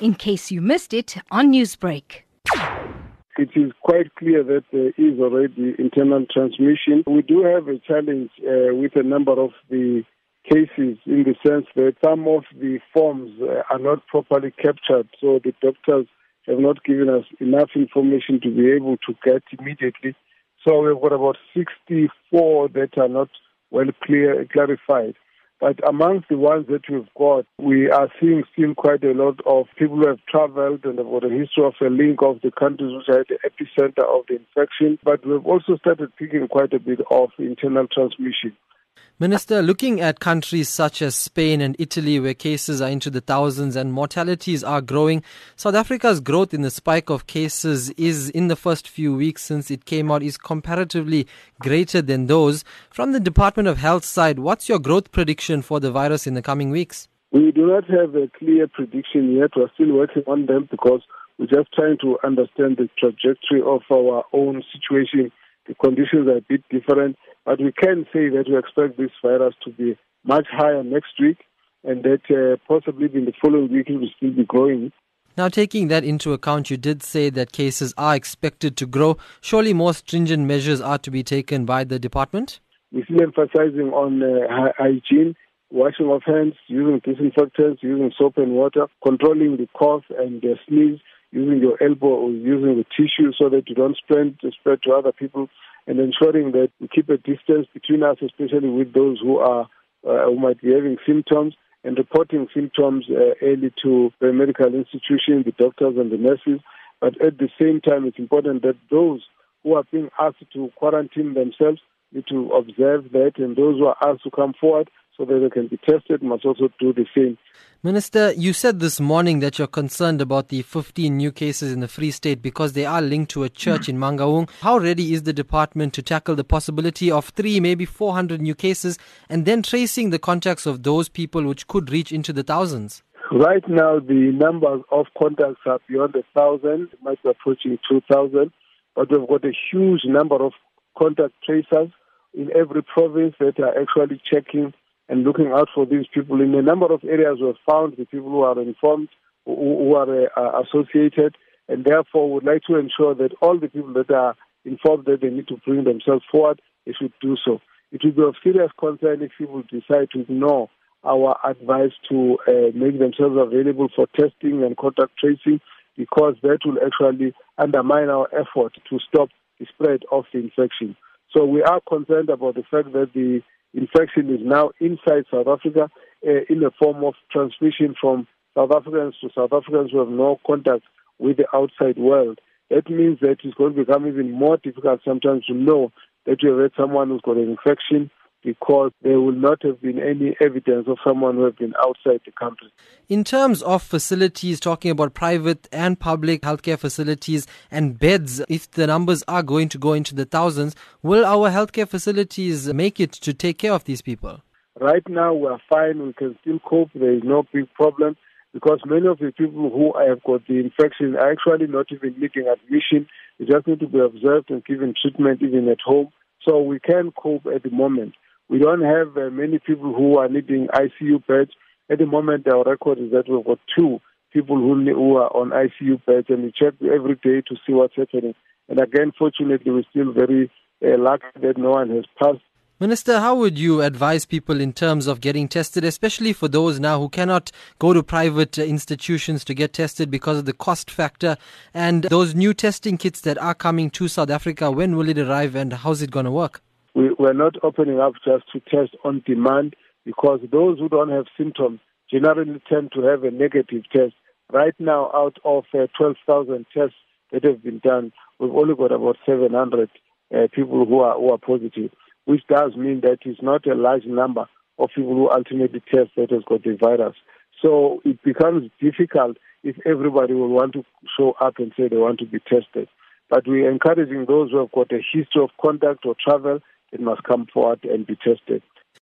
in case you missed it on Newsbreak. It is quite clear that there is already internal transmission. We do have a challenge uh, with a number of the cases in the sense that some of the forms uh, are not properly captured, so the doctors have not given us enough information to be able to get immediately. So we've got about 64 that are not well clear clarified. But amongst the ones that we've got, we are seeing still quite a lot of people who have traveled and have got a history of a link of the countries which are at the epicenter of the infection. But we've also started picking quite a bit of internal transmission. Minister, looking at countries such as Spain and Italy, where cases are into the thousands and mortalities are growing, South Africa's growth in the spike of cases is in the first few weeks since it came out is comparatively greater than those. From the Department of Health side, what's your growth prediction for the virus in the coming weeks? We do not have a clear prediction yet. We're still working on them because we're just trying to understand the trajectory of our own situation. The conditions are a bit different but we can say that we expect this virus to be much higher next week and that uh, possibly in the following week it will still be growing. Now, taking that into account, you did say that cases are expected to grow. Surely more stringent measures are to be taken by the department? We're still emphasizing on uh, hygiene, washing of hands, using disinfectants, using soap and water, controlling the cough and the sneeze, using your elbow or using the tissue so that you don't spread, spread to other people and ensuring that we keep a distance between us, especially with those who are uh, who might be having symptoms, and reporting symptoms uh, early to the medical institution, the doctors and the nurses. But at the same time, it's important that those who are being asked to quarantine themselves to observe that, and those who are asked to come forward so that they can be tested must also do the same. Minister, you said this morning that you're concerned about the 15 new cases in the Free State because they are linked to a church in Mangaung. How ready is the department to tackle the possibility of three, maybe 400 new cases and then tracing the contacts of those people which could reach into the thousands? Right now, the numbers of contacts are beyond a thousand, might be approaching 2,000, but we've got a huge number of contact tracers in every province that are actually checking and looking out for these people. In a number of areas, we have found the people who are informed, who, are uh, associated, and therefore would like to ensure that all the people that are informed that they need to bring themselves forward, they should do so. It will be of serious concern if people decide to ignore our advice to uh, make themselves available for testing and contact tracing because that will actually undermine our effort to stop the spread of the infection. So we are concerned about the fact that the infection is now inside South Africa uh, in the form of transmission from South Africans to South Africans who have no contact with the outside world. That means that it's going to become even more difficult sometimes to know that you have had someone who's got an infection because there will not have been any evidence of someone who has been outside the country. In terms of facilities, talking about private and public healthcare facilities and beds, if the numbers are going to go into the thousands, will our healthcare facilities make it to take care of these people? Right now, we're fine. We can still cope. There is no big problem because many of the people who have got the infection are actually not even needing admission. They just need to be observed and given treatment even at home. So we can cope at the moment. We don't have uh, many people who are needing ICU beds. At the moment, our record is that we've got two people who, who are on ICU beds, and we check every day to see what's happening. And again, fortunately, we're still very uh, lucky that no one has passed. Minister, how would you advise people in terms of getting tested, especially for those now who cannot go to private uh, institutions to get tested because of the cost factor and those new testing kits that are coming to South Africa? When will it arrive and how's it going to work? We, we're not opening up just to test on demand because those who don't have symptoms generally tend to have a negative test. Right now, out of uh, 12,000 tests that have been done, we've only got about 700 uh, people who are, who are positive, which does mean that it's not a large number of people who ultimately test that has got the virus. So it becomes difficult if everybody will want to show up and say they want to be tested. But we're encouraging those who have got a history of contact or travel it must come forward and be tested.